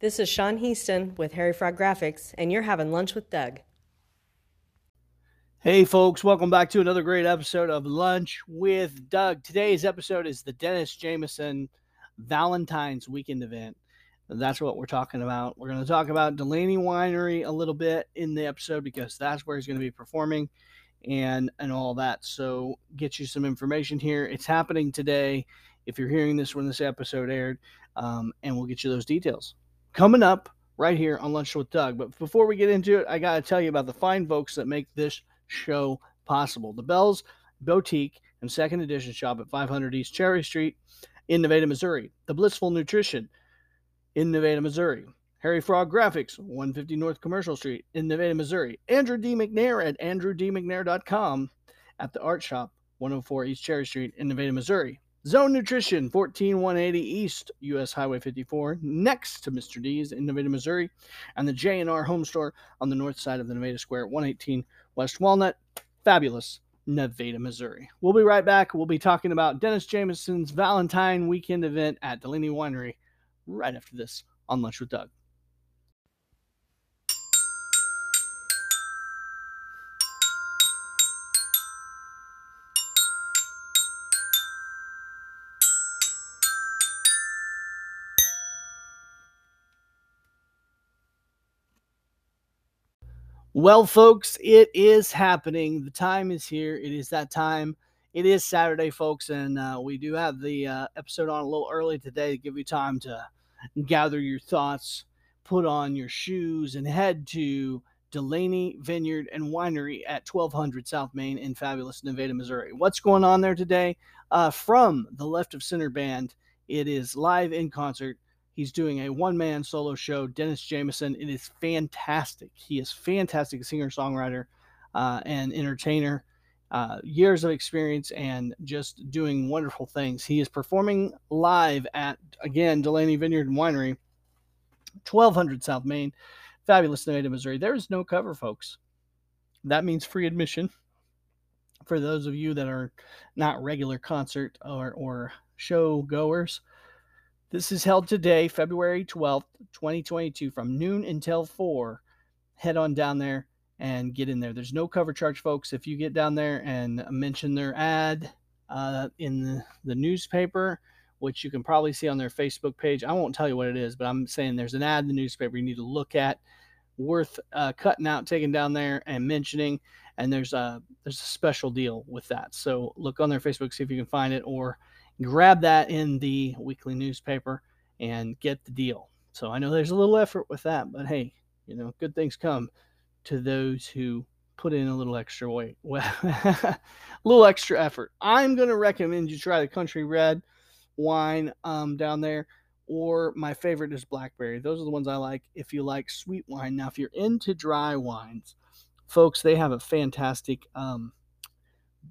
This is Sean Heaston with Harry Frog Graphics, and you're having lunch with Doug. Hey, folks, welcome back to another great episode of Lunch with Doug. Today's episode is the Dennis Jamison Valentine's Weekend event. That's what we're talking about. We're going to talk about DeLaney Winery a little bit in the episode because that's where he's going to be performing and and all that. So, get you some information here. It's happening today. If you're hearing this when this episode aired, um, and we'll get you those details coming up right here on Lunch with Doug. But before we get into it, I got to tell you about the fine folks that make this show possible. The Bells Boutique and Second Edition Shop at 500 East Cherry Street in Nevada, Missouri. The Blissful Nutrition in Nevada, Missouri. Harry Frog Graphics, 150 North Commercial Street in Nevada, Missouri. Andrew D. McNair at andrewdmcnair.com at the Art Shop, 104 East Cherry Street in Nevada, Missouri. Zone Nutrition, 14180 East US Highway 54, next to Mr. D's in Nevada, Missouri, and the J&R Home Store on the north side of the Nevada Square, 118 West Walnut. Fabulous Nevada, Missouri. We'll be right back. We'll be talking about Dennis Jamison's Valentine weekend event at DeLaney Winery right after this on Lunch with Doug. Well, folks, it is happening. The time is here. It is that time. It is Saturday, folks, and uh, we do have the uh, episode on a little early today to give you time to gather your thoughts, put on your shoes, and head to DeLaney Vineyard and Winery at 1200 South Main in fabulous Nevada, Missouri. What's going on there today? Uh, from the Left of Center Band, it is live in concert He's doing a one man solo show, Dennis Jamison. It is fantastic. He is fantastic singer songwriter uh, and entertainer. Uh, years of experience and just doing wonderful things. He is performing live at, again, DeLaney Vineyard and Winery, 1200 South Main, fabulous Nevada, Missouri. There is no cover, folks. That means free admission for those of you that are not regular concert or, or show goers. This is held today, February 12th, 2022, from noon until 4. Head on down there and get in there. There's no cover charge, folks. If you get down there and mention their ad uh, in the, the newspaper, which you can probably see on their Facebook page, I won't tell you what it is, but I'm saying there's an ad in the newspaper you need to look at, worth uh, cutting out, taking down there, and mentioning. And there's a there's a special deal with that. So look on their Facebook, see if you can find it, or grab that in the weekly newspaper and get the deal. So I know there's a little effort with that, but hey, you know, good things come to those who put in a little extra weight. Well, a little extra effort. I'm going to recommend you try the Country Red wine um, down there, or my favorite is Blackberry. Those are the ones I like if you like sweet wine. Now, if you're into dry wines, folks, they have a fantastic um,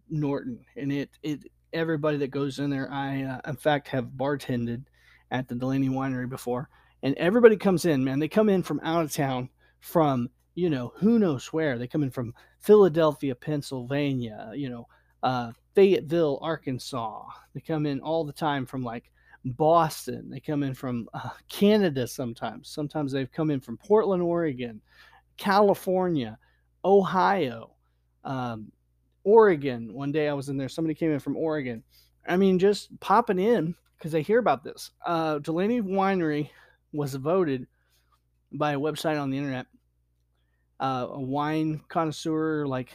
Norton, and it it everybody that goes in there. I, uh, in fact, have bartended at the DeLaney Winery before, and everybody comes in, man. They come in from out of town, from you know who knows where. They come in from Philadelphia, Pennsylvania, you know, uh, Fayetteville, Arkansas. They come in all the time from like Boston. They come in from uh, Canada sometimes. Sometimes they've come in from Portland, Oregon, California, Ohio. Um, Oregon. One day I was in there. Somebody came in from Oregon. I mean, just popping in because they hear about this. Uh, DeLaney Winery was voted by a website on the internet, uh, a wine connoisseur like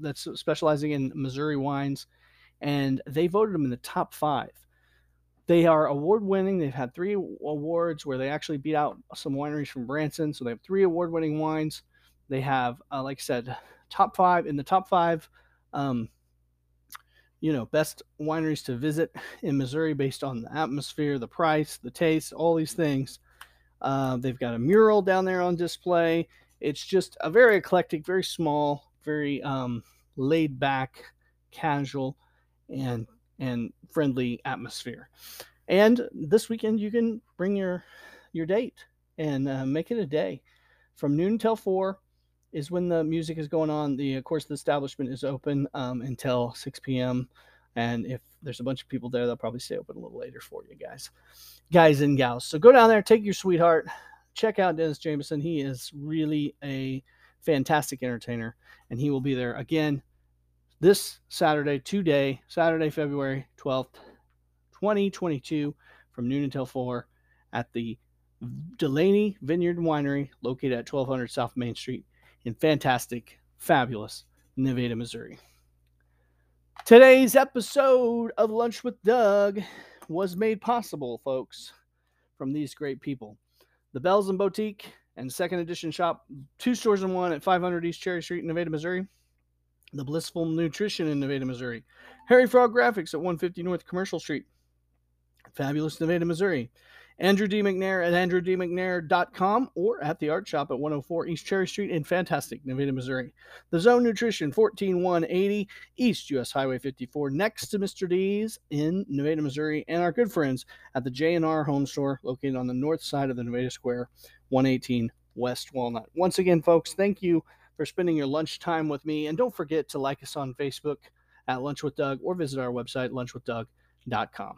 that's specializing in Missouri wines, and they voted them in the top five. They are award winning. They've had three awards where they actually beat out some wineries from Branson. So they have three award winning wines. They have, uh, like I said, top five in the top five um, you know, best wineries to visit in Missouri based on the atmosphere, the price, the taste, all these things. Uh, they've got a mural down there on display. It's just a very eclectic, very small, very um, laid back, casual, and and friendly atmosphere. And this weekend, you can bring your your date and uh, make it a day from noon till four is when the music is going on. The of course the establishment is open um, until 6 p.m. And if there's a bunch of people there, they'll probably stay open a little later for you guys, guys and gals. So go down there, take your sweetheart, check out Dennis Jamison. He is really a fantastic entertainer, and he will be there again this Saturday, today, Saturday, February 12th, 2022, from noon until 4 at the DeLaney Vineyard Winery, located at 1200 South Main Street in fantastic, fabulous Nevada, Missouri. Today's episode of Lunch with Doug was made possible, folks, from these great people. The Bells and Boutique and Second Edition Shop, two stores in one at 500 East Cherry Street in Nevada, Missouri. The Blissful Nutrition in Nevada, Missouri. Harry Frog Graphics at 150 North Commercial Street. Fabulous Nevada, Missouri. Andrew D. McNair at andrewdmcnair.com or at the art shop at 104 East Cherry Street in fantastic Nevada, Missouri. The Zone Nutrition, 14180 East US Highway 54, next to Mr. D's in Nevada, Missouri, and our good friends at the J&R Home Store located on the north side of the Nevada Square, 118 West Walnut. Once again, folks, thank you for spending your lunchtime with me, and don't forget to like us on Facebook at Lunch with Doug or visit our website, lunchwithdoug.com.